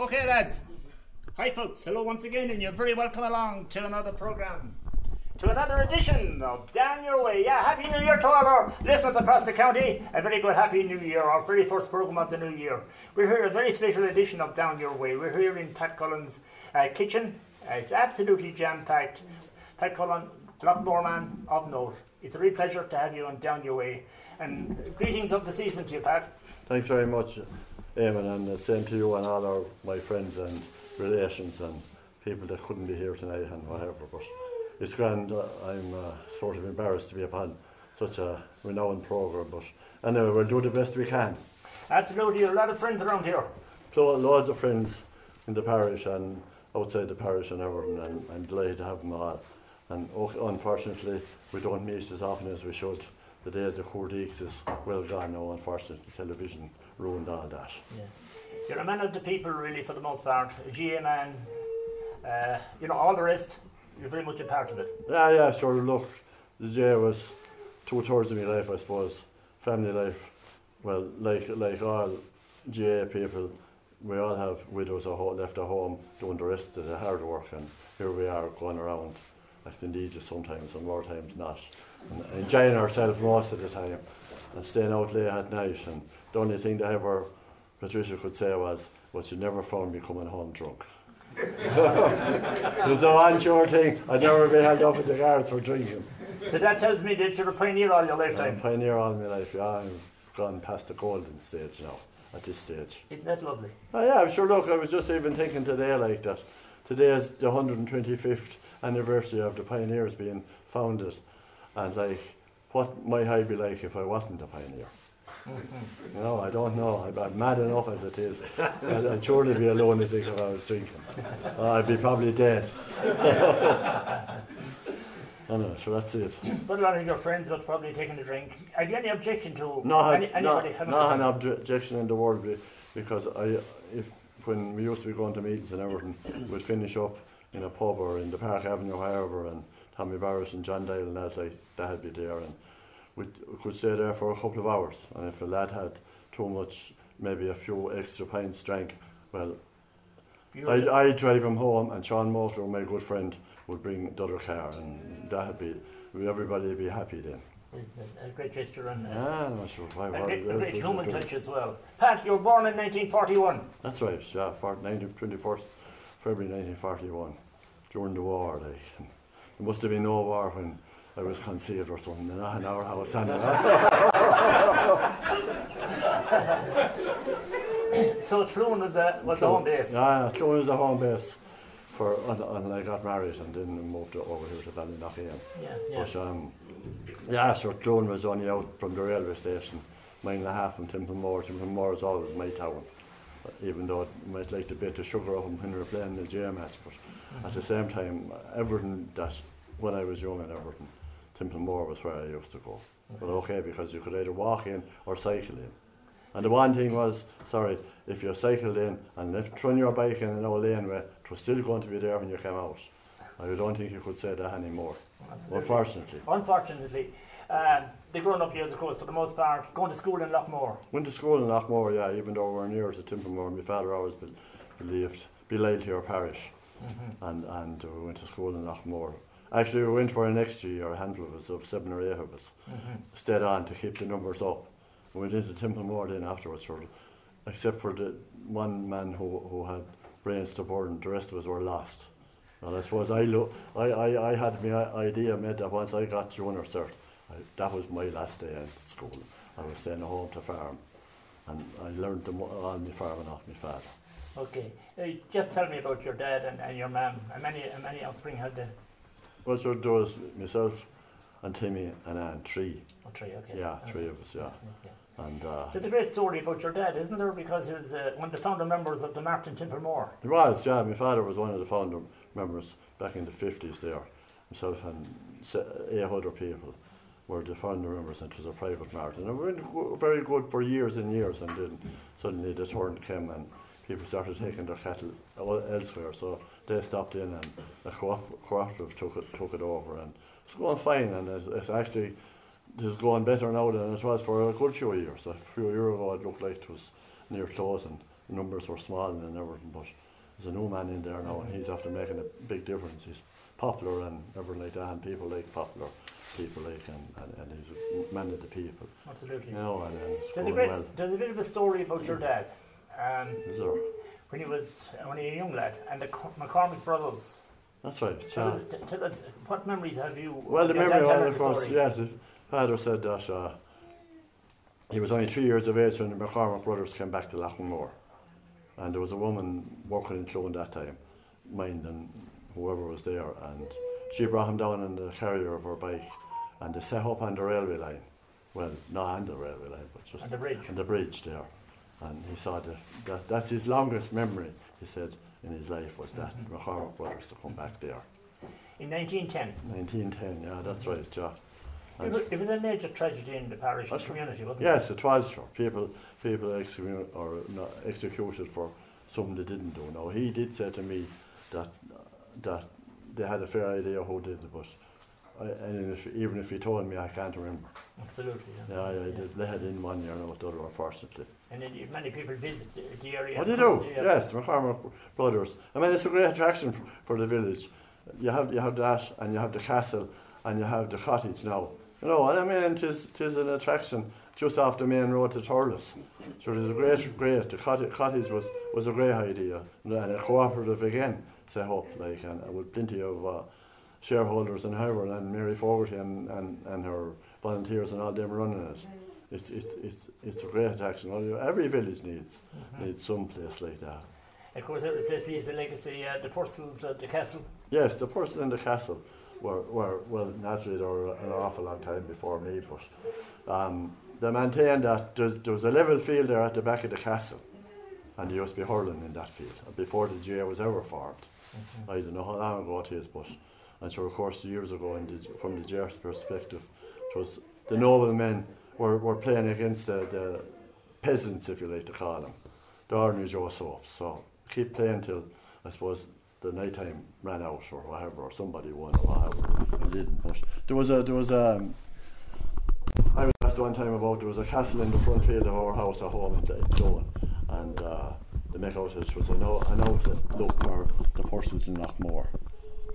Okay, lads. Hi, folks. Hello once again, and you're very welcome along to another program. To another edition of Down Your Way. Yeah, Happy New Year to all our listeners across the county. A very good Happy New Year, our very first program of the new year. We're here, a very special edition of Down Your Way. We're here in Pat Cullen's uh, kitchen. Uh, it's absolutely jam packed. Pat Cullen, Loughmore man of note. It's a real pleasure to have you on Down Your Way. And greetings of the season to you, Pat. Thanks very much, Eamon, and the same to you and all our, my friends and relations and people that couldn't be here tonight and whatever. But it's grand. Uh, I'm uh, sort of embarrassed to be upon such a renowned programme, but anyway, we'll do the best we can. Absolutely, a good year. A lot of friends around here. So, loads of friends in the parish and outside the parish and everything, and I'm delighted to have them all. And unfortunately, we don't meet as often as we should. The day of the Cordeeks is well gone now, unfortunately. The television ruined all that. Yeah. You're a man of the people, really, for the most part. A GAA man, uh, you know, all the rest, you're very much a part of it. Yeah, yeah, sure. Look, the GAA was two thirds of my life, I suppose. Family life, well, like like all GAA people, we all have widows or ho- left at home doing the rest of the hard work, and here we are going around, like the just sometimes, and more times not, and enjoying ourselves most of the time, and staying out late at night. And the only thing that ever Patricia could say was, "Was she never found me coming home drunk." There's no unsure thing. I'd never be held up in the guards for drinking. So that tells me that you're a pioneer all your I'm lifetime. a pioneer all my life. Yeah, I've gone past the golden stage now. At this stage. Isn't that lovely? Oh, yeah, I'm sure. Look, I was just even thinking today like that. Today is the 125th anniversary of the pioneers being founded, and like, what might I be like if I wasn't a pioneer? You know, I don't know. I'm, I'm mad enough as it is. I'd, I'd surely be a lunatic if I was drinking. Uh, I'd be probably dead. I know, so that's it. But a lot of your friends would probably taking a drink. Have you any objection to No, any, anybody no, having no, an objection in the world because I, if when we used to be going to meetings and everything, we'd finish up in a pub or in the Park Avenue, wherever, and Tommy Barrett and John Dale and lads like that would be there, and we'd, could stay there for a couple of hours. And if a lad had too much, maybe a few extra pints drank, well, Beautiful. I'd, I'd drive him home, and Sean Moulter, my good friend, would bring the other car, and that'd be everybody would be happy then. A great gesture and uh, Ah, I'm not sure why. a great, a great human touch as well. Pat, you were born in 1941. That's right, yeah, for 19, 21st February 1941, during the war. Like, there must have been no war when I was conceived or something, not in our house. anyway. So Tloon was the, was the home base. Yeah, Clone was the home base for until until I got married and then moved over here to Ballynockian. Yeah, yeah. But um, yeah, so Clone was only out from the railway station, mile and a half from Templemore. Templemore is always my town, even though it might like to bit the sugar up when we were playing the J match. But at the same time, everything that when I was young and everything, Templemore was where I used to go. But okay, because you could either walk in or cycle in. And the one thing was, sorry, if you cycled in and left thrown your bike in an old laneway, it was still going to be there when you came out. I don't think you could say that anymore, Absolutely. unfortunately. Unfortunately, um, the grown-up years, of course, for the most part, going to school in Loughmore. Went to school in Loughmore, yeah, even though we're near to Templemore. My father always be- believed, believed here parish, Mm-hmm. and, and we went to school in Loughmore. Actually, we went for an extra year, a handful of us, seven or eight of us, mm-hmm. stayed on to keep the numbers up. We went into Templemore then afterwards, sort of, except for the one man who, who had brains to burn, the rest of us were lost. And I suppose I, lo- I, I, I had my idea made that once I got junior cert, I, that was my last day at school. I was staying home to farm, and I learned the, all my farming off my father. Okay, uh, just tell me about your dad and, and your mum. How many, how many offspring had they? Well, so there was myself and Timmy and Anne, three. Oh, three, okay. Yeah, three of us, yeah. And uh, There's a great story about your dad, isn't there? Because he was uh, one of the founder members of the Martin Templemore. It was, yeah. My father was one of the founder members back in the 50s there. Himself and eight other people were the founder members, and it was a private marathon. And we went very good for years and years, and then suddenly the turn came and people started taking their cattle elsewhere. So they stopped in, and the co- cooperative took it, took it over, and it's going fine. And it's, it's actually it's going better now than it was for a good few years. A few years ago, it looked like it was near closing. numbers were small and everything, but there's a new man in there now, and he's after making a big difference. He's popular and everything like that, and people like popular people like, and, and, and he's a man of the people. Absolutely. You know, and, and it's There's a, well. there's a bit of a story about your dad. Um, Is there? when he was only a young lad, and the Co- McCormick brothers. That's right. Tell us, t- tell us, what memories have you? Well, the memory of it, story? yes, his father said that uh, he was only three years of age when the McCormick brothers came back to Lachlanmore. And there was a woman working in Clone that time, minding whoever was there, and she brought him down in the carrier of her bike, and they set up on the railway line. Well, not on the railway line, but just On the bridge. on the bridge there. And he saw that, that that's his longest memory, he said, in his life was that Mhm. McCormick brothers to come back there. In 1910. 1910, yeah, that's right, yeah. It was, it was a major tragedy in the parish and That's community, wasn't it? Yes, it was sure. People, people executed or not executed for something they didn't do. Now he did say to me that that they had a fair idea who did it, but I, and if, even if he told me, I can't remember. Absolutely. Yeah. Yeah, yeah, they, they had in one year, not the other, unfortunately. And then many people visit the, the area. What they do? Yeah. Yes, the McCormick brothers. I mean, it's a great attraction for, the village. You have you have that, and you have the castle, and you have the cottage now. You know, and I mean, tis tis an attraction just off the main road to Thurles. So it is a great, great. The cottage, cottage was was a great idea, and a cooperative again set up, like, and, with plenty of uh, shareholders and however, and Mary Fogarty and, and, and her volunteers and all them running it. It's it's it's it's a great action. Every village needs Mhm. needs some place like that. Of course, every place leaves the legacy, uh, the Purcells at the castle. Yes, the person in the castle were, were well, naturally, they were an awful long time before me, but um, they maintained that there's, there was a level field there at the back of the castle, and they used to be hurling in that field before the GAA was ever formed. I don't know how long ago it is, but I'm sure, of course, years ago, in the, from the GAA's perspective, it was the noblemen were, were playing against the, the peasants, if you like to call them, the ordinary Joe Soaps. So keep playing till, I suppose, the night time ran out or whatever, or somebody won or whatever, and didn't. But there was a, there was a, um, was asked one time about there was a castle in the front field of our house at home in Doan, and uh, the make out was an, an outlet look for the persons in Loughmore.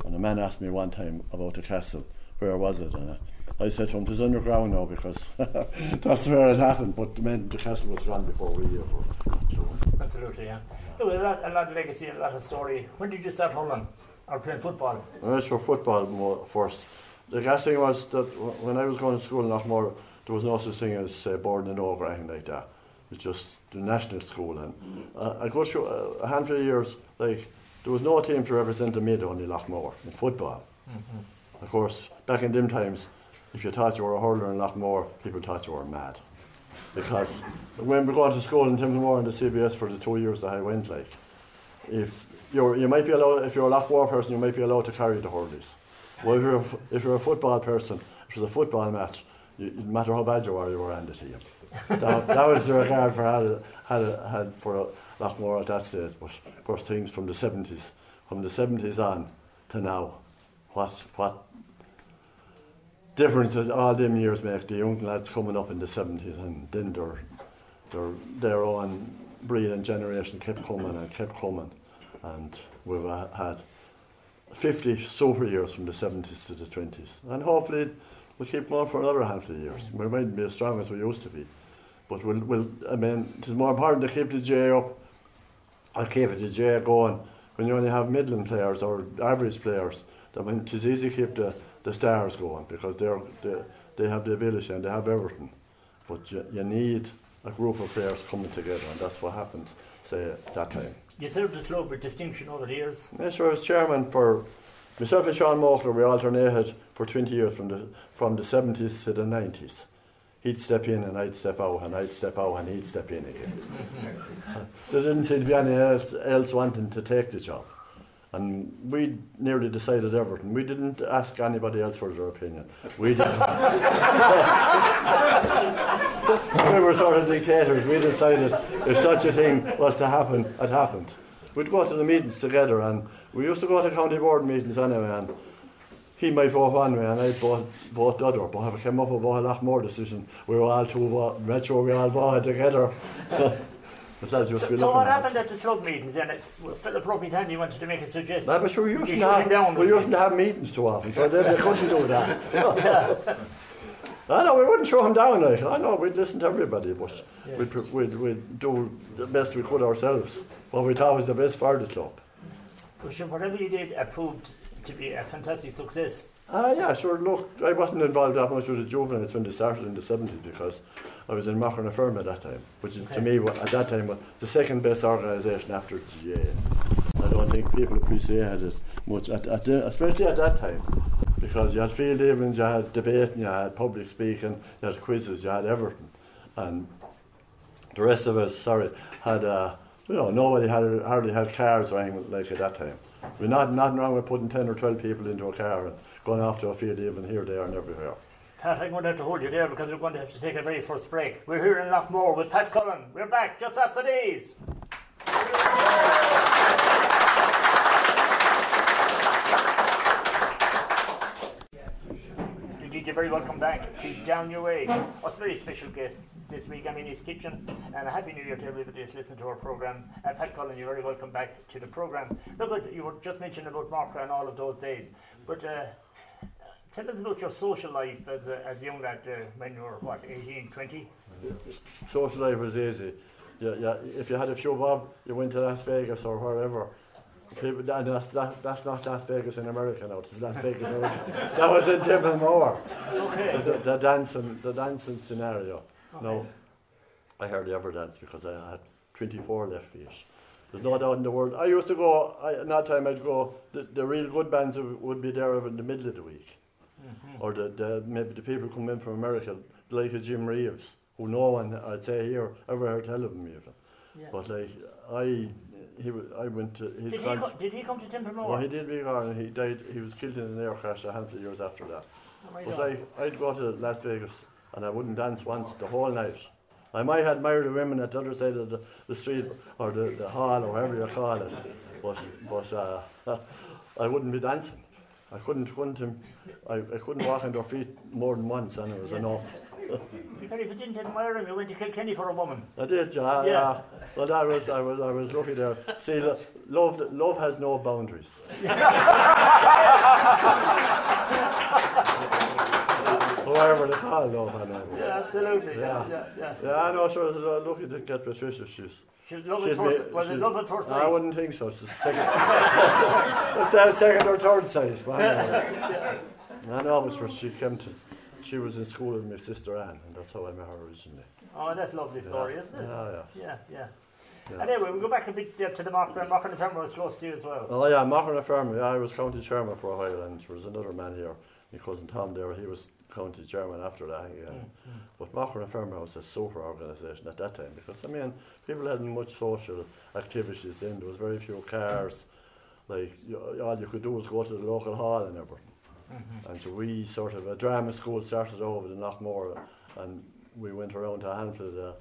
And a man asked me one time about the castle, where was it? And I, I said to him, it's underground now because that's where it happened, but the, men, the castle was gone before we ever. So, Absolutely, yeah. There was a lot, a lot of legacy, a lot of story. When did you start hurling or playing football? I went for football more first. The last thing was that wh- when I was going to school in Loughmore, there was no such thing as say, boarding and over or anything like that. It was just the national school. And uh, I go through a, uh, a handful of years, like, there was no team to represent the mid only Loughmore in football. Mm-hmm. Of course, back in them times, if you thought you were a hurler in Loughmore, people thought you were mad. Because when we go to school in Templemore and the CBS for the two years that I went, like, if you're, you might be allowed, if you're a Loughmore person, you might be allowed to carry the hurleys. Well, if you're a, if you're a football person, if it's a football match, you, no matter how bad you are, you were on the team. that, that was the regard for had, had, had for a Loughmore at that stage. But of course, things from the 70s, from the 70s on to now, what what difference did all them years make? The young lads coming up in the 70s, and then their their their own breed and generation kept coming and kept coming, and we've uh, had 50 super years from the 70s to the 20s, and hopefully we'll keep going for another half of years. We might be as strong as we used to be, but we'll, we'll I mean, it's more important to keep the J up I'll keep the J going. When you only have middling players or average players, I mean, it's easy to keep the, the stars going because they're, they, they have the ability and they have everything. But you, you need a group of players coming together, and that's what happened, say, at that time. You served the club with distinction over the years. Yeah, sure, I was chairman for myself and Sean Mockler. We alternated for 20 years from the, from the 70s to the 90s. He'd step in and I'd step out, and I'd step out and he'd step in again. there didn't seem to be any else, else wanting to take the job. And we nearly decided everything. We didn't ask anybody else for their opinion. We did. we were sort of dictators. We decided if such a thing was to happen, it happened. We'd go to the meetings together, and we used to go to county board meetings anyway. And he might vote one way, and I'd vote, vote the other. But if it came up with a lot more decision, we were all two made sure we all voted together. Besides, So, be so what at happened at the club meetings then? It, well, Philip Ropitan, you wanted to make a suggestion. No, but sure, we You used, to have, down, we used to have meetings too often, so they, they couldn't do that. I know, we wouldn't throw him down, like, I know, we'd listen to everybody, but Yeah. we'd, we'd, we'd do the best we could ourselves, what we thought was the best for the club. Well, sure, whatever you did uh, proved to be a fantastic success. Ah, yeah, sure. Look, I wasn't involved that much with the juveniles when they started in the 70s because I was in Macra na Feirme at that time, which is to me at that time was the second best organisation after GAA. I don't think people appreciated it much, at, at the, especially at that time, because you had field evenings, you had debating, you had public speaking, you had quizzes, you had everything. And the rest of us, sorry, had, uh, you know, nobody had hardly had cars or anything like at that time. We're not nothing wrong with putting 10 or 12 people into a car and going off to a field even here, there, and everywhere. Pat, I'm going to have to hold you there because we're going to have to take a very first break. We're here in Loughmore with Pat Cullen. We're back just after these. You're very welcome back to Down Your Way. A very special guest this week? I'm in his kitchen, and a happy new year to everybody who's listening to our program. Uh, Pat Cullen, you're very welcome back to the program. Look, you were just mentioning about Marker and all of those days, but uh, tell us about your social life as a, as a young lad uh, when you were, what, 18, 20? Social life was easy. Yeah, yeah. If you had a few bob, you went to Las Vegas or wherever. People, and that's, that, that's not Las Vegas in America now. It's Las Vegas. in- that was in Templemore. Okay. The, the dancing, the dancing scenario. No, I hardly ever danced because I had 24 left feet. There's no doubt in the world. I used to go. I, in that time, I'd go. The, the real good bands would be there in the middle of the week, or the, the maybe the people come in from America, like a Jim Reeves, who no one I'd say here ever heard tell of him even. Yeah. But like I, he, I went to his. Did he, co- did he come to Templemore? well, he did be gone. He died. He was killed in an air crash a handful of years after that. Oh, But. I, I'd go to Las Vegas and I wouldn't dance once the whole night. I might admire the women at the other side of the, the street or the, the hall or whatever you call it, but but uh, I wouldn't be dancing. I couldn't couldn't I, I couldn't walk on their feet more than once and it was enough. Because if you didn't admire him, you went to Kilkenny for a woman. I did, yeah. Yeah. yeah. Well, I was I was I was lucky there. See, lo- love love has no boundaries. Whatever they call love, I know. Yeah, absolutely. Yeah. yeah, yeah. Yeah, I know, sure, I was uh, lucky to get Patricia. She's, She love she's at first, ma- was it she's- love at first I wouldn't think so. It's the second, it's a second or third size. But anyway. I know it was for she came to, she was in school with my sister Anne, and that's how I met her originally. Oh, that's a lovely story, isn't it? Yeah, yeah. Yeah, yeah. Yeah. And anyway, we go back a bit uh, to the Mark and Mark and the Farmer was close to you as well. Oh yeah, Macra na Feirme. Yeah, I was county chairman for a while, and there was another man here, my cousin Tom. There, he was county chairman after that. Yeah. Mm, But Macra na Feirme was a super organisation at that time because I mean, people hadn't much social activities then. There was very few cars. Like you, all you could do was go to the local hall and everything. mm-hmm. And so we sort of a drama school started over in Knockmore, and we went around to a handful of the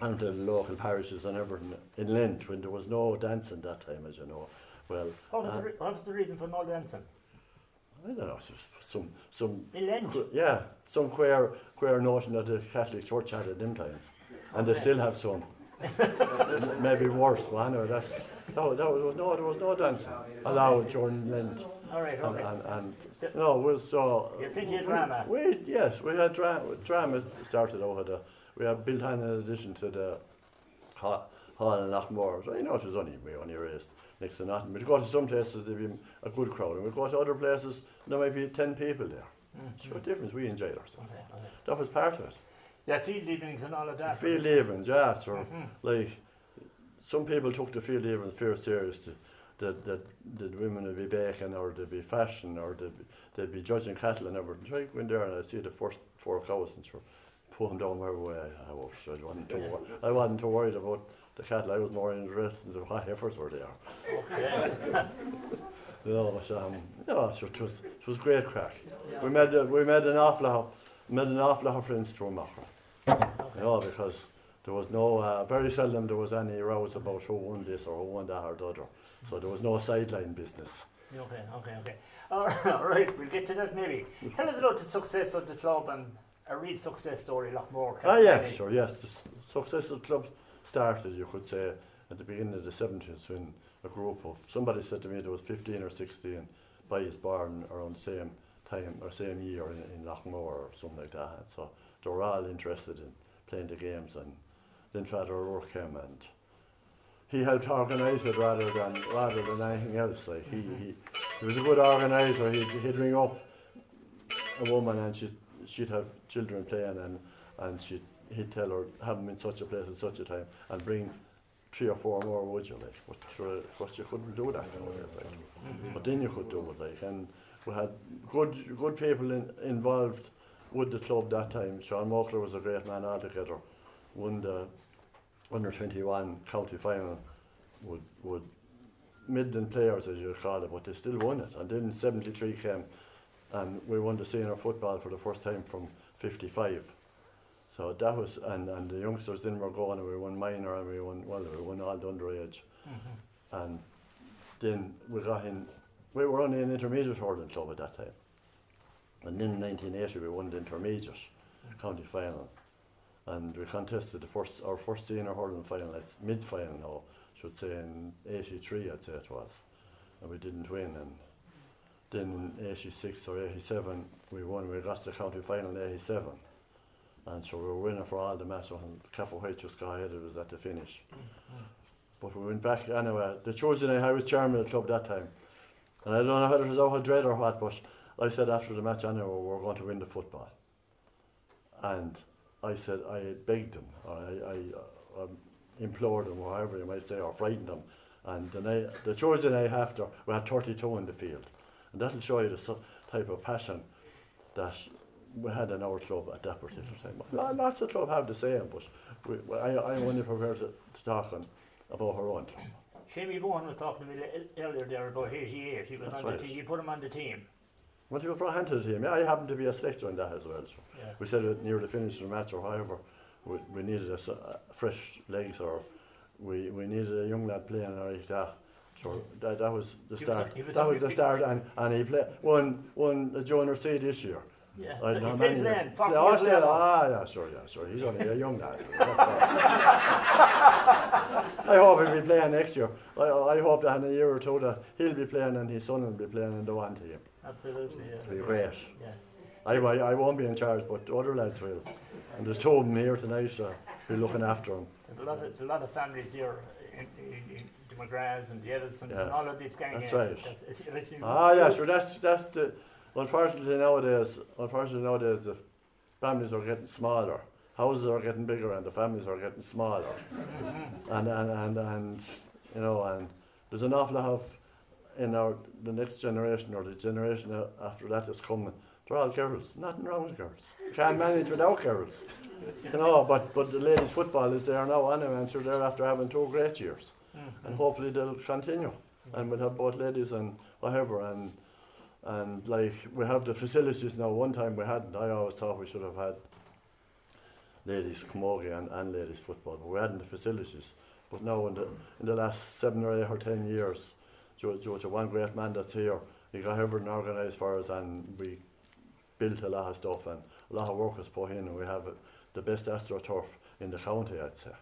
handful of the local parishes and everything in Lent when there was no dancing that time, as you know. Well, What was, uh, the re- what was the reason for no dancing? I don't know, some some yeah, some queer queer notion that the Catholic Church had at them times, and they still have some. Maybe worse, well, anyway, that's no, that was no, there was no dancing allowed during Lent, All right, and, okay. and, and no, it was so. You had plenty of we- drama. We, yes, we had drama. Drama started out of the. We had built on in addition to the hall, hall in Loughmore. So you know it was only we only raised next to nothing. We'd go to some places there'd be a good crowd, and go to other places there might be ten people there. Mm, So what difference? We enjoyed ourselves. Okay, okay. That was part of it. Yeah, field evenings and all of that. Field evenings, yeah. So Mhm. like some people took the field evenings very serious. To, that, that, that women would be baking or they'd be fashion or they'd be, they'd be judging cattle and everything. So I in there and I see the first four cows and sure, pull them down wherever way I, I was. So I wasn't, too, I wasn't too worried about the cattle. I was more interested in the what heifers were there. Okay. You know, but, um, no, so it was, it was great crack. We made, uh, we made an awful lot, made an awful lot of friends through Macra. You know, because there was no, uh, very seldom there was any rows about who won this or who won that or the other. So there was no sideline business. Okay, okay, okay. All right, all right, we'll get to that maybe. Tell us about the success of the club and a real success story, a lot more. Ah, yes, sure, yes. The success of the club started, you could say, at the beginning of the 70s when a group of, somebody said to me there was 15 or 16 boys born around the same time or same year in, in Loughmore or something like that. So they were all interested in playing the games and then Father O'Rourke came and he helped organise it rather than rather than anything else. Like he, mm-hmm. he, he was a good organiser. He'd, he'd ring up a woman and she'd she'd have children playing and and she'd he'd tell her have them in such a place at such a time and bring three or four more would you like but sure of course you couldn't do that nowadays like Mm-hmm. but then you could do it like and we had good good people in, involved with the club that time. Sean Mockler was a great man altogether. Won the under 21 county final with with Midland players as you call it but they still won it. And then 73 came and we won the senior football for the first time from 55 so that was and, and the youngsters then were going and we won minor and we won well we won all the underage. Mm-hmm. and then we got in we were only an intermediate hurling club at that time. And then in 1980 we won the intermediate county final. And we contested the first our first senior hurling final at mid final now should say in 83 I'd say it was. And we didn't win and then in 86 or 87 we won we got the county final in 87 and so we were winning for all the matches and a Cappawhite just got ahead of us at the finish but we went back anyway. The Tuesday night I was chairman of the club that time. And I don't know whether it was out of dread or what, but I said after the match anyway, we we're going to win the football. And I said, I begged them, or I, I, um, implored them, or however you might say, or frightened them. And the, night, the Tuesday night after, we had 32 in the field. And that'll show you the type of passion that we had in our club at that particular time. Lo- Lots of clubs have the same, but we, I, I'm only prepared to, to talk on, about her own. Shamey Bowen was talking to me earlier there about 88. He was That's on right. the team. You put him on the team. Well, you brought hand to the team. Yeah, I happened to be a selector in that as well. So Yeah. we said it near the finish of the match or however, we, we needed a fresh legs or we, we needed a young lad playing like that. So that, that was the He was start. a- was that was the start, and, and he played won won the junior C this year. Yeah. I So know he's still many playing. years. 40 Yeah, oh, years still, ah, yeah, sure, yeah, sure. He's only a young guy. I hope he'll be playing next year. I, I hope that in a year or two that he'll be playing and his son will be playing in the one team. Absolutely. Yeah. It'll be great. yeah. I, I, I won't be in charge, but the other lads will. And there's two of them here tonight, so we'll be looking after them. There's a lot of, a lot of families here in, in, in the McGraths and the Edisons and Yeah. all of this gang. That's right. That's- Ah, yeah, sure. That's that's the. Unfortunately nowadays, unfortunately nowadays, the families are getting smaller. Houses are getting bigger, and the families are getting smaller. and, and and and you know, and there's an awful lot of in our the next generation or the generation after that is coming. They're all girls. Nothing wrong with girls. Can't manage without girls. You know, but but the ladies' football is there now anyway, and sure they're after having two great years, Mhm. and hopefully they'll continue, and we'll have both ladies and whatever, and and like we have the facilities now. One time we hadn't. I always thought we should have had ladies camogie and, and ladies football, but we hadn't the facilities. But now in the in the last seven or eight or ten years, Joe, Joe's one great man that's here. He got everything organised for us, and we built a lot of stuff, and a lot of work put in, and we have the best astroturf in the county, I'd say.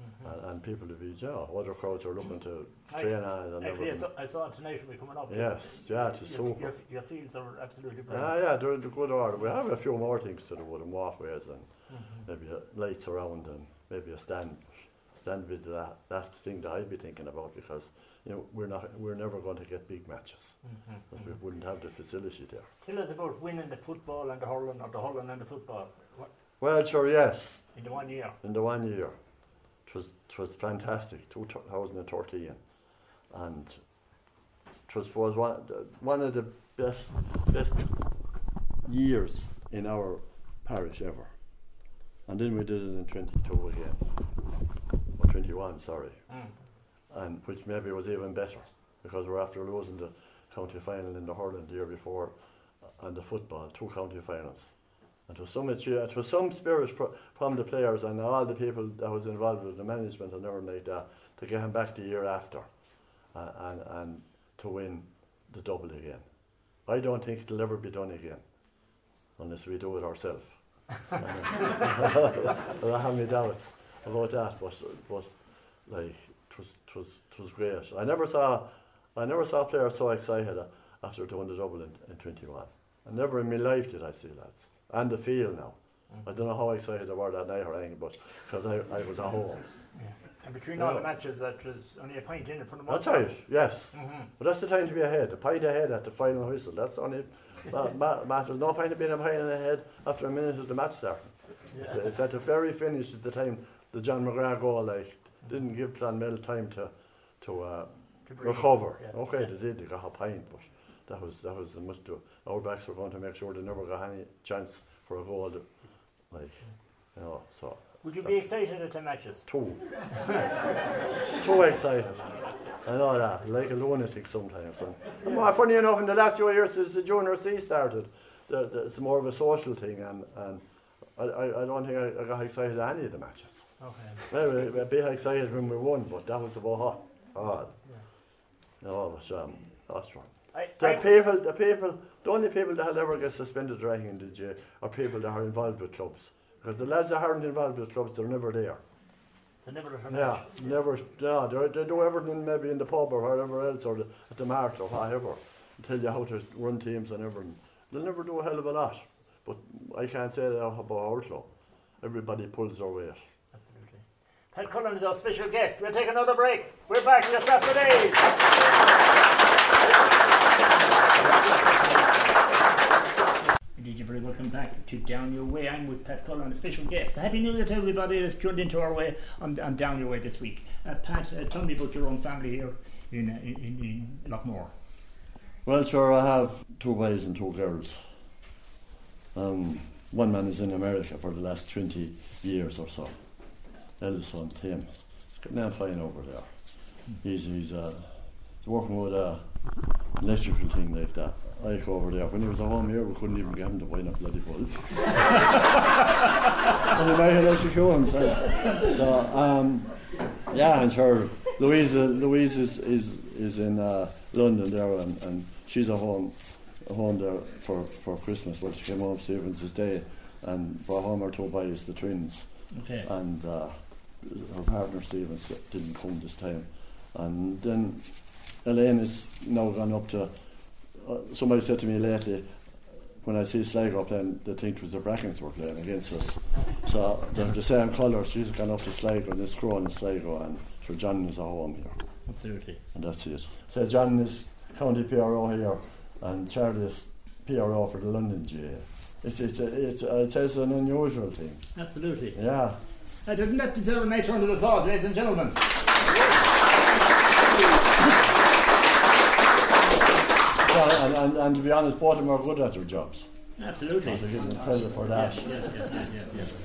Mhm. And, and people to be, you know, other crowds are looking to train on and Actually, I everything. saw, I saw tonight when we coming up. Yes, yeah, it is your, super. Your, your fields are absolutely brilliant. yeah, they're in the good order. We have a few more things to do with them, walkways and Mhm. maybe a lights around and maybe a stand. Stand with that. That's the thing that I'd be thinking about because you know we're not we're never going to get big matches. Mhm. But we wouldn't have the facility there. Tell us about winning the football and the hurling, or the hurling and the football what, Well, sure, yes. in the one year. In the one year, it was it was fantastic. Two thousand and thirteen, and it was was one one of the best best years in our parish ever. And then we did it in twenty two again, or twenty one, sorry, Mm. and which maybe was even better because we're after losing the county final in the hurling the year before, uh, and the football two county finals. And it was so much, it was some spirit fro- from the players and all the people that was involved with the management and everything like that to get him back the year after, uh, and and to win the double again. I don't think it'll ever be done again, unless we do it ourselves. I have my doubts about that, but but like it was, great. I never saw, I never saw players so excited after doing the double in, in 21. I never in my life did I see lads. And the field now. I don't know how excited they were that night or anything, but because I, I was at home. And between Yeah. all the matches, that was only a point in it for the match. That's most part. right, yes. Mhm. But that's the time to be ahead. The point ahead at the final whistle. That's the only ma- ma- matter. No point of being a point ahead after a minute of the match starting. It's, it's at the very finish at the time the John McGrath goal like didn't give Clonmel time to to uh, recover. Yeah. Okay, they did. They got a point, but that was that was a must do. Our backs were going to make sure they never got any chance for a goal. Like you know, so Would you be excited at the matches? too too excited. I know that, like a lunatic sometimes. And, well, funny enough, in the last few years since the junior C started, the, the, it's more of a social thing, and, and I, I, I don't think I, I got excited at any of the matches. Okay. Maybe a bit excited when we won, but that was about all. all. No, but um, that's right. I, The I, people, the people, the only people that will ever get suspended or anything in the jail are people that are involved with clubs. Because the lads that aren't involved with clubs, they're never there. the never Yeah, match. never. Yeah, they, they do everything maybe in the pub or wherever else, or the, at the mart or whatever. Tell you how to run teams and everything. They'll never do a hell of a lot. But I can't say that about our club. Everybody pulls their weight. Absolutely. Pat Cullen is our special guest. We'll take another break. We're back in just after days. Indeed, you're very welcome back to Down Your Way. I'm with Pat Cullen, a special guest. Happy New Year to everybody that's tuned into our way on, on Down Your Way this week. Uh, Pat, uh, tell me about your own family here in, uh, in, in, in Loughmore. Well, sure, I have two boys and two girls. Um, one man is in America for the last 20 years or so. Eldest son, Tim. He's getting on fine over there. He's, he's, uh, he's working with a electrical thing like that. I go over there. When he was at home here, we couldn't even get him to buy a bloody bulb. and he might have electrical himself. So, um, yeah, and sure, Louise, Louise is, is, is in uh, London there, and, and she's at home, at home there for, for Christmas. Well, she came home Stephen's Day and brought home her two boys, the twins, Okay. and uh, her partner Stevens didn't come this time. And then Elaine is now gone up to. Uh, somebody said to me lately, when I see Sligo playing, they think it was the Brackens were playing against us. So they're the same colour. She's gone up to Sligo and it's grown in Sligo, and so John is at home here, Absolutely. and that's it. So John is county PRO here, and Charlie is PRO for the London GAA. It's it's a, it's a, it says an unusual thing. Absolutely. Yeah. Uh, doesn't that deserve a nice round of applause, ladies and gentlemen? Well, and, and, and to be honest, both of them are good at their jobs. Absolutely. So to give them credit for that. Yes, yes, yes.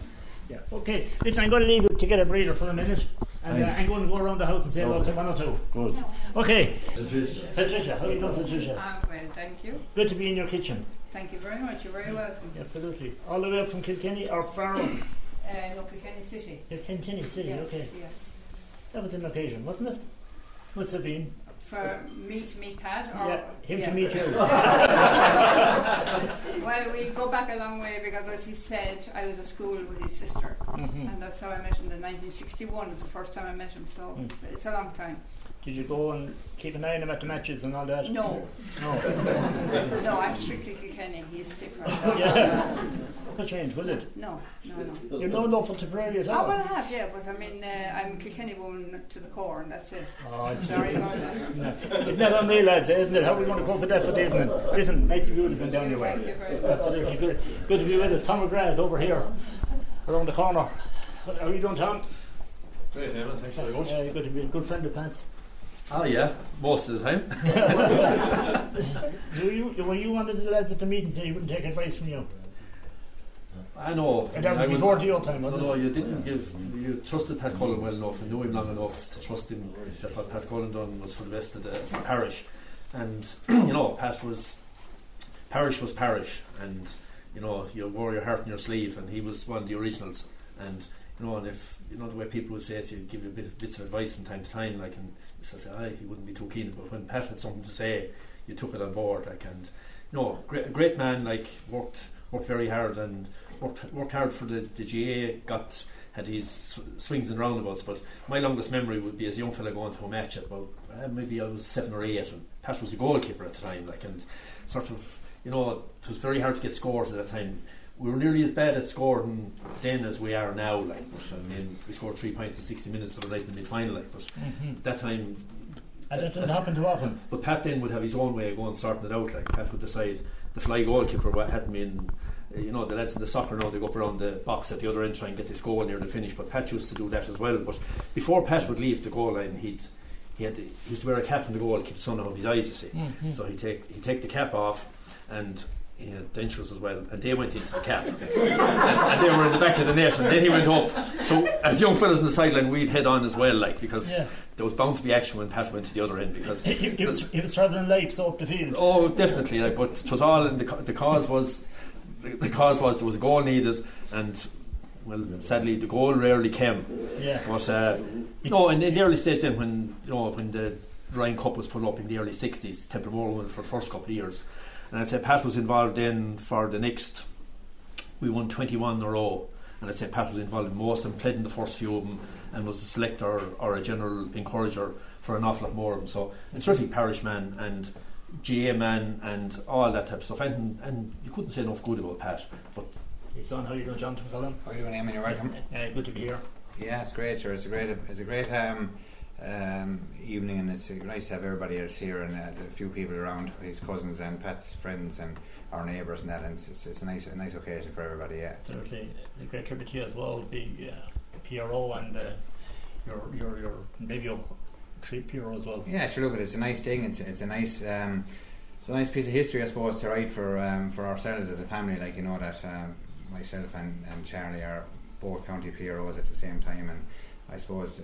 Yeah. Okay, listen, I'm going to leave you to get a breather for a minute, and uh, I'm going to go around the house and say hello to one or two. Good. Okay, Patricia, Patricia, how are you doing, Patricia? I'm well, thank you. Good to be in your kitchen. Thank you very much. You're very welcome. Absolutely. All the way up from Kilkenny or Farrell? Uh, no, Kilkenny City. Kilkenny City, Yes, okay. yeah. That was an occasion, wasn't it? Must have been. For me to meet Pat, or yeah, him yeah. to meet you. Well, we go back a long way because, as he said, I was at school with his sister, Mhm. and that's how I met him. In 1961 was the first time I met him, so Mm. it's a long time. Did you go and keep an eye on him at the matches and all that? No, No. no, I'm strictly Kilkenny. He's different. Yeah. No change, will it? No, no, no. You're no love for Tipperary at Oh, all. well, I have, yeah, but I mean, uh, I'm a Kilkenny woman to the core, and that's it. Oh, it's Sorry about that. It's not on me, lads, isn't it? How are we going to cope with that for the evening? Listen, nice to be with us and down your Thank way. you very much. Absolutely good. Good to be with us. Tom McGrath is over here, around the corner. How are you doing, Tom? Great, Eamon. Thanks very much. Uh, good to be a good friend of Pat's. Oh, yeah, most of the time. So you, were you one of the lads at the meeting saying you wouldn't take advice from you? I know. And that I was would- before to your time, No, no, you didn't give. You trusted Pat Cullen well enough and knew him long enough to trust him that what Pat Cullen done was for the best of the parish. And, you know, Pat was. Parish was parish, and, you know, you wore your heart on your sleeve, and he was one of the originals. And, you know, and if, you know, the way people would say to you, give you bit, bits of advice from time to time, like, and you say, aye, he wouldn't be too keen, but when Pat had something to say, you took it on board, like, and, you know, great, great man, like, worked worked very hard and worked, worked hard for the, the GAA, got had his swings and roundabouts. But my longest memory would be as a young fella going to a match at about uh, maybe I was seven or eight, and Pat was the goalkeeper at the time, like and sort of you know it was very hard to get scores at that time. We were nearly as bad at scoring then as we are now. Like, but I mean, we scored three points in sixty minutes the night in the mid final. Like, but Mm-hmm. that time And that doesn't happen too often. but Pat then would have his own way of going sorting it out. Like Pat would decide the fly goalkeeper what hadn't been. You know the lads in the soccer now they go up around the box at the other end try and get this goal near the finish. But Pat used to do that as well. But before Pat would leave the goal line, he'd he had to, he used to wear a cap in the goal to keep the sun out of his eyes. You see, Mm-hmm. so he take he take the cap off and. He had dentures as well, and they went into the cap, and, and they were in the back of the net, and then he went up. So, as young fellas in the sideline, we'd head on as well, like because Yeah. there was bound to be action when Pat went to the other end because He, he, he was, he was travelling late, so up the field. Oh, definitely. Like, but it was all in the the cause was the, the cause was there was a goal needed, and well, sadly the goal rarely came. Yeah. But uh, no, in, in the early stage then, when you know when the Ryan Cup was put up in the early '60s, Templemore won for the first couple of years, and I'd say Pat was involved then for the next. We won 21 in a row, and I'd say Pat was involved in most and played in the first few of them, and was a selector or a general encourager for an awful lot more of them. So, a terrific parish man and GAA man and all that type of stuff. And, and you couldn't say enough good about Pat. But Hey, son, how you doing, Jonathan Cullen? How are you doing, Eamon? You're welcome. Uh, good to be here. Yeah, it's great, sure. It's a great, it's a great um, um, evening, and it's uh, nice to have everybody else here and uh, a few people around, his cousins and Pat's friends and our neighbours and that. And it's, it's, it's a nice, a nice occasion for everybody. Yeah. Absolutely. A great tribute to you as well, the uh, PRO and uh, your, your, your maybe your trip PRO as well. Yeah, sure. Look, it's a nice thing. It's, it's a nice, um, it's a nice piece of history, I suppose, to write for um, for ourselves as a family. Like you know that um, myself and, and Charlie are both county PROs at the same time, and I suppose. Uh,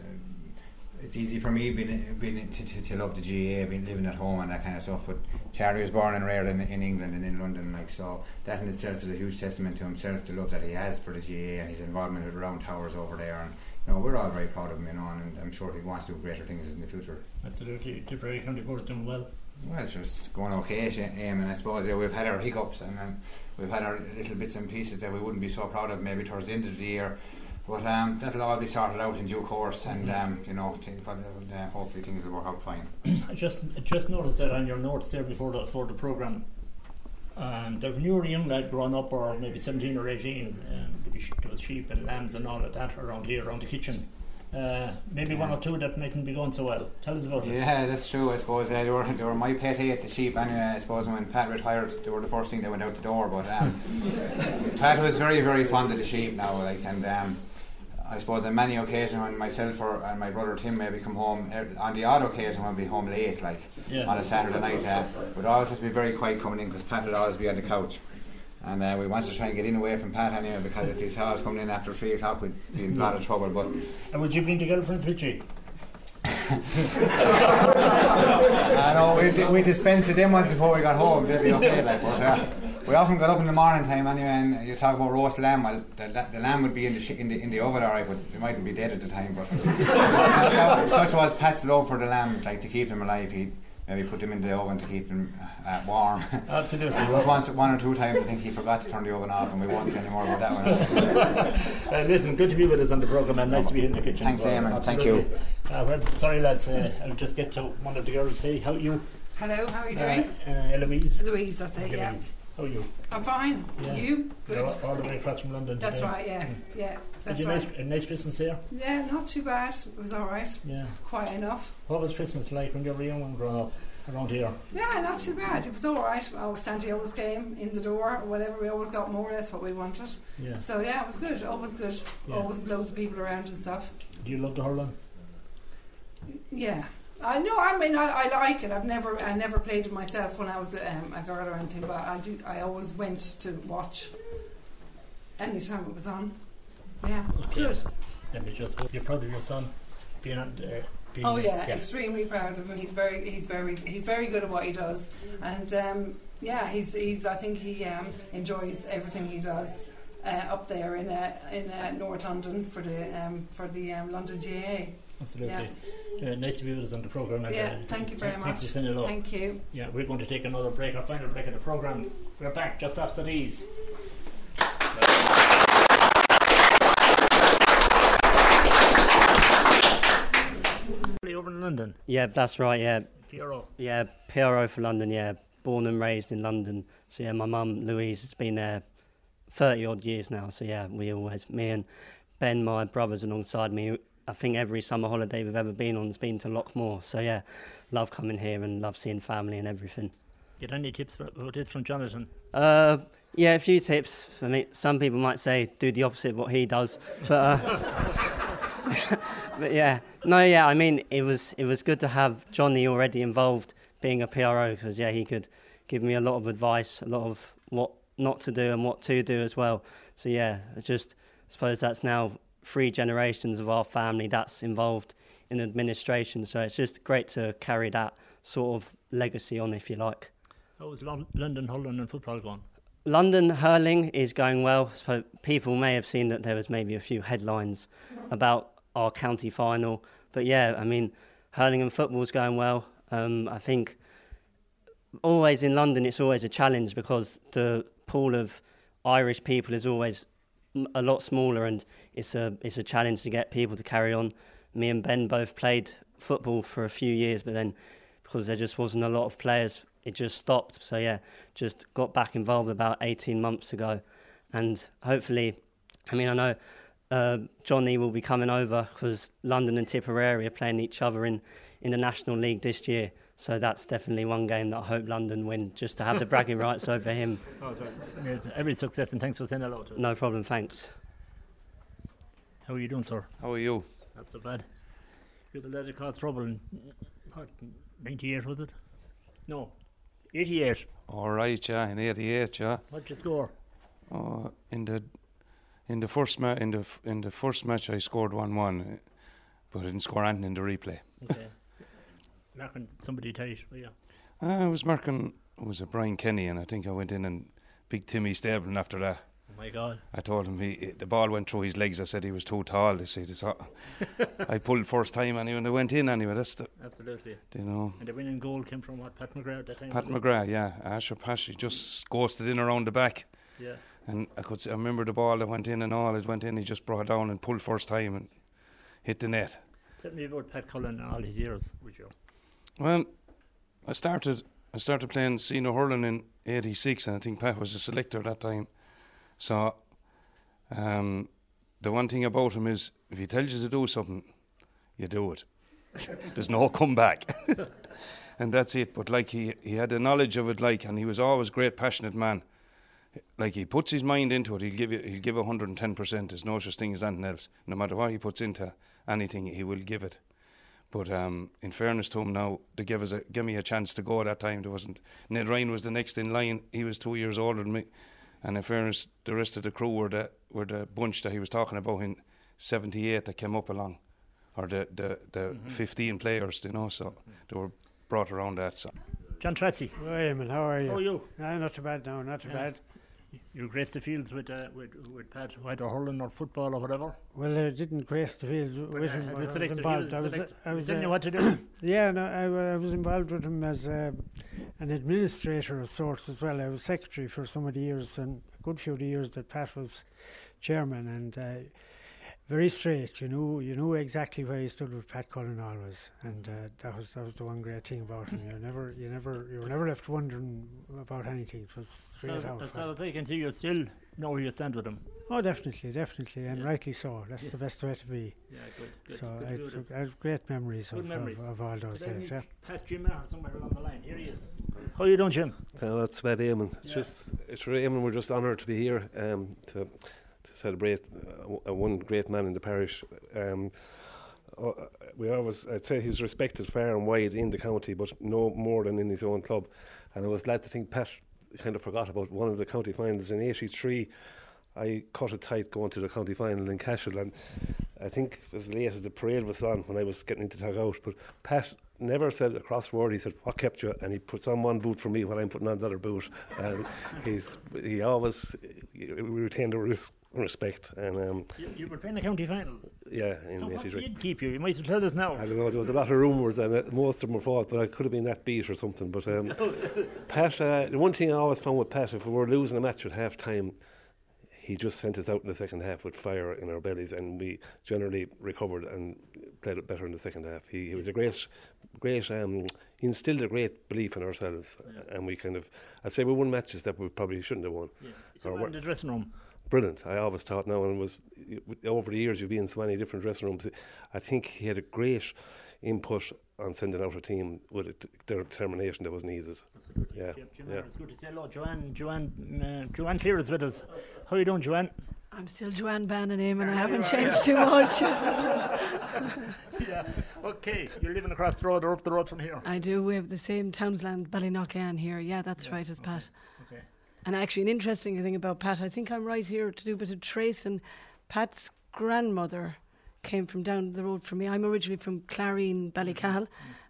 it's easy for me being, being to, to, to love the GAA, being living at home and that kind of stuff. But Charlie was born and reared in, in England and in London, like so. That in itself is a huge testament to himself, the love that he has for the GAA and his involvement with Round Towers over there. And know, we're all very proud of him, you know, and I'm sure he wants to do greater things in the future. Absolutely. Tipperary County Board doing well. Well, it's just going okay, um, and I suppose yeah, we've had our hiccups and um, we've had our little bits and pieces that we wouldn't be so proud of maybe towards the end of the year. But um, that'll all be sorted out in due course, and um, you know, th- but, uh, hopefully things will work out fine. I just I just noticed that on your notes there before the for the program. Um, there when you were a young lad growing up, or maybe seventeen or eighteen, um, there, be there was sheep and lambs and all of that around here, around the kitchen. Uh, maybe one or two that mightn't be going so well. Tell us about it. Yeah, that's true. I suppose uh, they were they were my pet hate the sheep. Anyway, I suppose when Pat retired, they were the first thing that went out the door. But um, Pat was very very fond of the sheep now, like and. Um, I suppose on many occasions when myself or and my brother Tim maybe come home er, on the odd occasion when we be home late, like Yeah. on a Saturday night, uh, we'd always have to be very quiet coming in because Pat would always be on the couch. And uh, we wanted to try and get in away from Pat anyway because if he saw us coming in after three o'clock, we'd be in a lot of trouble. But And would you bring the girlfriends with you? I know we, di- we dispensed with them once before we got home. They'd be okay, like, but uh, we often got up in the morning time anyway, and you talk about roast lamb. Well, the, the, the lamb would be in the sh- in the in the oven, alright, but it mightn't be dead at the time. But such was Pat's love for the lambs, like to keep them alive. He maybe put them in the oven to keep them uh, warm. Absolutely. There was once, one or two times I think he forgot to turn the oven off, and we won't say any more about that one. Uh, listen, good to be with us on the program, and nice to be in the kitchen. Thanks, as well. Eamon. Thank Absolutely. Uh, well, sorry, lads. Uh, I'll just get to one of the girls. Hey, how are you? Hello, how are you Uh, doing? uh, Eloise. Louise, that's it, yeah. How are you? I'm fine. Yeah. You? Good. You're all the way across from London. That's today. right, yeah. Yeah, Did you right. nice, a nice Christmas here? Yeah, not too bad. It was alright. Yeah. Quite enough. What was Christmas like when you were young and growing up around here? Yeah, not too bad. It was alright. Oh, Sandy always came in the door or whatever. We always got more or less what we wanted. Yeah. So yeah, it was good. Always good. Yeah. Always loads of people around and stuff. Do you love the hurling? Yeah. I know. I mean, I, I like it. I've never, I never played it myself when I was um, a girl or anything, but I do. I always went to watch anytime it was on. Yeah, it's Okay. good. Let me just. You're proud of your son being. Uh, being, Oh yeah, extremely proud of him. He's very, he's very, he's very good at what he does, and um, yeah, he's, he's. I think he um, enjoys everything he does uh, up there in uh, in uh, North London for the um, for the um, London GAA. Absolutely. Uh, nice to be with us on the program. Yeah, uh, thank you very thanks much. for sending it up. Thank you. Yeah, we're going to take another break, our final break of the program. We're back just after these. Over in London. Yeah, that's right. Yeah, PRO. yeah, PRO for London. Yeah, born and raised in London. So yeah, my mum Louise has been there thirty odd years now. So yeah, we always me and Ben, my brothers, alongside me. I think every summer holiday we've ever been on has been to Loughmore. So yeah, love coming here and love seeing family and everything. Get any tips for, this from Jonathan? Uh, yeah, a few tips for me. Some people might say do the opposite of what he does, but uh, but yeah, no, yeah. I mean, it was it was good to have Johnny already involved being a PRO because yeah, he could give me a lot of advice, a lot of what not to do and what to do as well. So yeah, it's just I suppose that's now three generations of our family that's involved in administration. So it's just great to carry that sort of legacy on, if you like. How Lon- London hurling and football going? London hurling is going well. So people may have seen that there was maybe a few headlines about our county final, but yeah, I mean, hurling and football is going well. Um, I think always in London it's always a challenge because the pool of Irish people is always a lot smaller, and it's a it's a challenge to get people to carry on. Me and Ben both played football for a few years, but then because there just wasn't a lot of players, it just stopped. So yeah, just got back involved about 18 months ago, and hopefully, I mean I know uh, Johnny will be coming over because London and Tipperary are playing each other in in the National League this year. So that's definitely one game that I hope London win, just to have the bragging rights over him. Oh, sorry. Yeah, Every success and thanks for saying hello to us. No problem, thanks. How are you doing, sir? How are you? Not so bad. You're the lad that caused trouble in, what, 90 years, was it? No, 88. All right, yeah, in '88, yeah. What'd you score? Uh, in the in the first ma- in the f- in the first match, I scored one-one, but I didn't score anything in the replay. Okay. Marking somebody tight, yeah. Uh, I was marking. It was a Brian Kenny, and I think I went in and Big Timmy Stable. after that, Oh my God. I told him he the ball went through his legs. I said he was too tall. They said it's hot. I pulled first time anyway, and I went in anyway. That's the Absolutely. you know. And the winning goal came from what? Pat McGrath at that time? Pat? McGrath, yeah, Asher Pashi just ghosted in around the back. Yeah. And I could see, I remember the ball that went in and all, it went in, he just brought it down and pulled first time and hit the net. Tell me about Pat Cullen and all his years with you. Well, I started I started playing senior hurling in '86, and I think Pat was a selector at that time. So, um, the one thing about him is, if he tells you to do something, you do it. There's no comeback, and that's it. But like he he had the knowledge of it, like, and he was always a great, passionate man. Like he puts his mind into it, he'll give you he'll give 110 percent. There's no such thing as anything else. No matter what he puts into anything, he will give it. But um, in fairness to him now, they gave us a, give me a chance to go at that time. There wasn't Ned Ryan was the next in line. He was two years older than me, and in fairness, the rest of the crew were the were the bunch that he was talking about in '78 that came up along, or the the, the 15 players, you know. So they were brought around that. So John Tracy. Oh, Eamon, how are you? How are you? Ah, not too bad now, not too Yeah. bad. You graced the fields with, uh, with, with Pat, either hurling or football or whatever. Well, I didn't grace the fields But, with uh, him, the I was involved. I was, selector. I was, telling you uh, what to do. yeah, no, I, I was involved with him as uh, an administrator of sorts as well. I was secretary for some of the years, and a good few of the years that Pat was chairman, and uh, very straight. You know, you knew exactly where you stood with Pat Cullen always, and uh, that was that was the one great thing about him. You never, you never, you were never left wondering about anything. It was straight So, out. as far as I can see, you still know where you stand with him. Oh, definitely, definitely, and Yeah. rightly so. That's Yeah. the best way to be. Yeah, good. good, so good I, took. I have great memories, Good of, memories. Of, of all those But days. Yeah. Pat Jim Maher somewhere along the line. Here he is. How you doing, Jim? Oh, it's about Eamon. It's Yeah. just, it's for Eamon. We're just honoured to be here um, to to celebrate uh, uh, one great man in the parish. Um, uh, we always, I'd say, he's respected far and wide in the county, but no more than in his own club. And I was glad to think Pat kind of forgot about one of the county finals in '83. I cut it tight going to the county final in Cashel, and I think as late as the parade was on when I was getting into tag out. But Pat never said a cross word. He said, "What kept you?" And he puts on one boot for me while I'm putting on another boot. And he's he always we retained the res- respect. And um, You, you were playing the county final. yeah, in So what '83. did keep you? You might as well tell us now. I don't know. There was a lot of rumours, and uh, most of them were false. But I could have been that beat or something. But um, Pat, uh, the one thing I always found with Pat, if we were losing a match at half time, he just sent us out in the second half with fire in our bellies, and we generally recovered and played it better in the second half. He, he was a great, great. Um, he instilled a great belief in ourselves, and we kind of. I'd say we won matches that we probably shouldn't have won. Yeah. So in the dressing room. Brilliant. I always thought now, and was over the years you've been in so many different dressing rooms. I think he had a great input on sending out a team with a, the determination that was needed. Yeah, Yep, Jim yeah. It's good to say hello. Joanne, Joanne, uh, Joanne Clear is with us. How are you doing, Joanne? I'm still Joanne Bannon, and I haven't changed too much. yeah. Okay, you're living across the road or up the road from here. I do. We have the same Townsland Ballynockan here. Yeah, that's right, as Pat. Okay. And actually, an interesting thing about Pat, I think I'm right here to do a bit of tracing. Pat's grandmother came from down the road from me. I'm originally from Clarine, Ballycahill,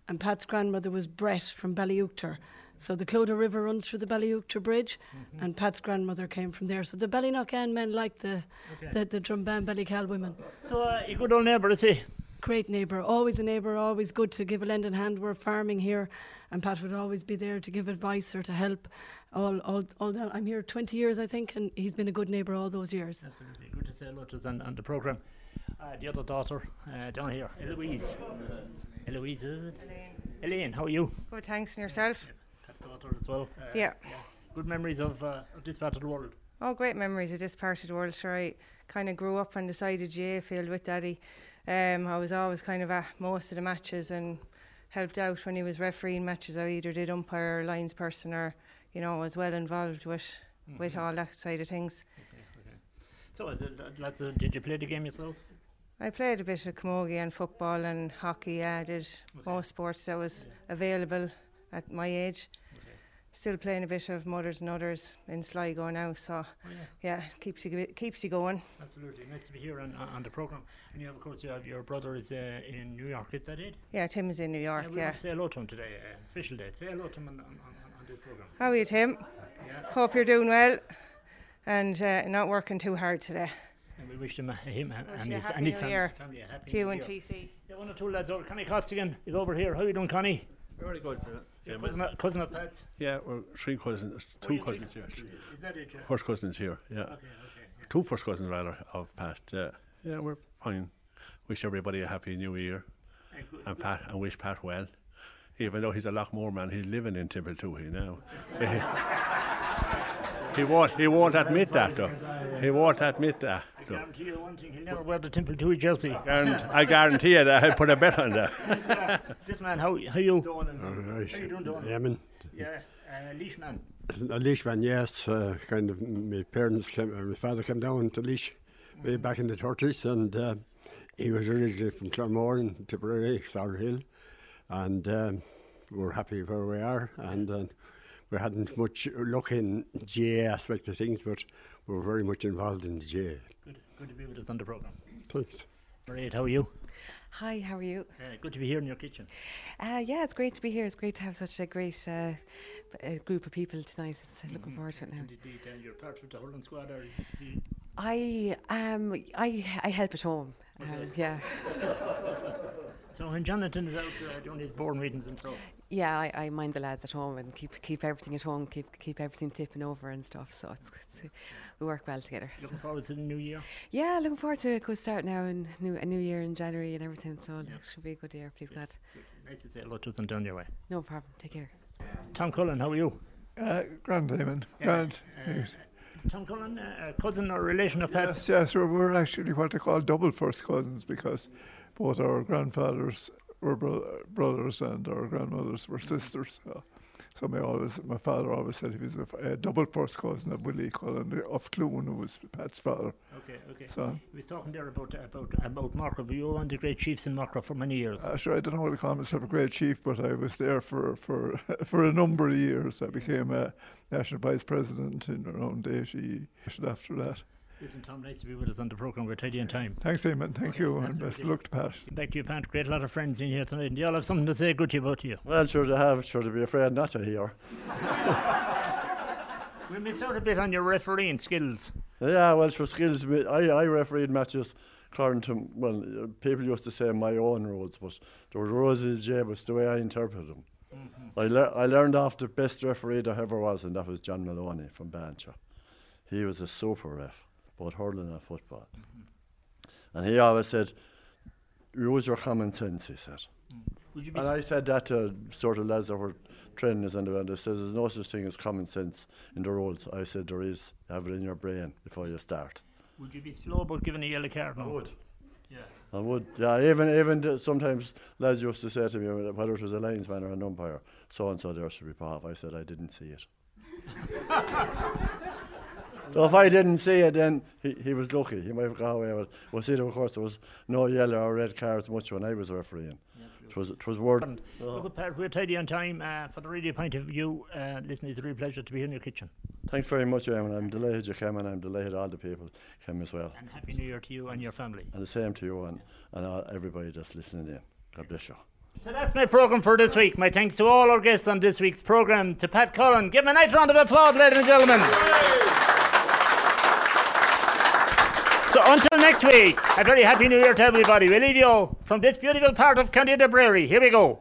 and Pat's grandmother was Brett from Ballyoukter. So the Clodagh River runs through the Ballyoukter Bridge, and Pat's grandmother came from there. So the Ballynockan men like the, Okay. the, the Drumbane Ballycahill women. So, uh, a good old neighbour, is he? Great neighbour, always a neighbour, always good to give a lending hand. We're farming here, and Pat would always be there to give advice or to help. All, all, all that. I'm here 20 years, I think, and he's been a good neighbour all those years. Absolutely. Good to say hello to us on, on the programme. Uh, the other daughter uh, down here, Eloise. Eloise, is it? Elaine, Elaine, how are you? Good, thanks. And yourself? Pat's daughter as well. Uh, Yeah. Good memories of, uh, of this part of the world. Oh, great memories of this part of the world. Sure, I kind of grew up on the side of GAA field with Daddy. Um, I was always kind of at most of the matches and helped out when he was refereeing matches. I either did umpire or lines person or, you know, was well involved with with all that side of things. So, uh, th- th- lots of, did you play the game yourself? I played a bit of camogie and football and hockey. Yeah, I did most sports that was available at my age. Still playing a bit of mothers and others in Sligo now, so Oh, yeah. yeah, keeps you keeps you going. Absolutely. Nice to be here on, on the programme. And you have, of course, you have your brother is uh, in New York, is that it? Yeah, Tim is in New York. we Yeah. want to say hello to him today. Uh, special day. Say hello to him on, on, on, on this programme. How are you, Tim? Yeah. Hope you're doing well and uh, not working too hard today. And we wish him, uh, him Wish and you a his, happy and his new fam- year family a happy to you new and. TC. Yeah, one or two lads over. Connie Costigan is over here. How are you doing, Connie? Very good. uh, Your yeah, cousin, of- cousin of Pat's? Yeah, we're three cousins, Oh, two you're three cousins here. cousins. Is that it, yeah? First cousins here, yeah. Okay, okay. Two first cousins rather of Pat. Yeah, yeah, we're fine. Wish everybody a happy new year, And good- and Pat, and wish Pat well. Even though he's a lot more man, he's living in Timbuktu now. he won't. He won't admit that though. He won't admit that. I guarantee you one thing, he'll never wear the Templetuohy jersey. And I guarantee you that I put a bet on that. This man, how, how you? Right. How you doing, Don? Yeah, man. Yeah, uh, Laois man. A Laoisman, yes. Uh, kind of, my parents came, uh, my father came down to Laois way back in the 30s, and uh, he was originally from Claremore in Tipperary, Sour Hill, and um, we're happy where we are, and uh, we hadn't much luck in GAA aspect of things, but we were very much involved in the GAA. Good, good to be with us on the programme. Thanks. Great, how are you? Hi, how are you? Uh, good to be here in your kitchen. Uh, yeah, it's great to be here. It's great to have such a great uh, b- uh, group of people tonight. It's, looking forward to it now. And indeed, uh, you're part of the hurling squad, are you? I um I I help at home. Um, yeah, So when Jonathan is out uh, doing his board meetings and stuff, yeah. I, I mind the lads at home and keep keep everything at home. Keep keep everything tipping over and stuff. So it's, it's we work well together. so. looking forward to the new year. Yeah, looking forward to a good start now and new a new year in January and everything. So it should be a good year. Please God. Nice to say hello to them down your way. No problem. Take care. Tom Cullen, how are you? Uh, grand, Eamon. Yeah, Grand. uh, Yes. Tom Cullen, uh, a cousin or relation of Pat's? Yes, yes, we're, we're actually what they call double first cousins because both our grandfathers were bro- brothers and our grandmothers were sisters. So, so my always, my father always said he was a, f- a double first cousin of Willie Cullen of Clune, who was Pat's father. Okay, okay. So, He was talking there about about about but you were one of the great chiefs in Macra for many years. uh, sure, I don't know what to call myself a great chief, but I was there for, for, for a number of years. I became a national vice president in around 80 after that. Listen, Tom, nice to be with us on the programme. We're tidy on time. Thanks, Eamon. Thank you, and best of luck to Pat. Back to you, Pat. Great lot of friends in here tonight. And they all have something to say good to you about you. Well, sure to have, sure to be afraid not to hear. We miss out a bit on your refereeing skills. Yeah, well, sure, skills. I, I refereed matches according to, well, uh, people used to say my own rules, but there were rules of the J, but it's the way I interpret them. I, lear I learned off the best referee there ever was, and that was John Moloney from Bansha. He was a super ref. Both hurling and football. And he always said, use your common sense, he said. Mm. Be And I said that to sort of lads that were training us and they said there's no such thing as common sense in the rules. I said there is. Have it in your brain before you start. Would you be slow about giving a yellow card? I would. Yeah. I would. Yeah, even even th- sometimes lads used to say to me whether it was a linesman or an umpire, so and so there should be off. I said I didn't see it. So if I didn't see it, then he, he was lucky. He might have got away with it. Well, see, that of course, there was no yellow or red cards much when I was refereeing. It was, it was word. And Look, Pat, we're tidy on time. Uh, for the radio point of view, uh, listen, it's a real pleasure to be here in your kitchen. Thanks very much, Eamon. I'm delighted you came, and I'm delighted all the people came as well. And Happy New Year to you and your family. And the same to you and, and all, everybody that's listening in. God bless you. So that's my programme for this week. My thanks to all our guests on this week's programme. To Pat Cullen, give him a nice round of applause, ladies and gentlemen. So until next week, a very happy new year to everybody. We leave you from this beautiful part of County Tipperary. Here we go.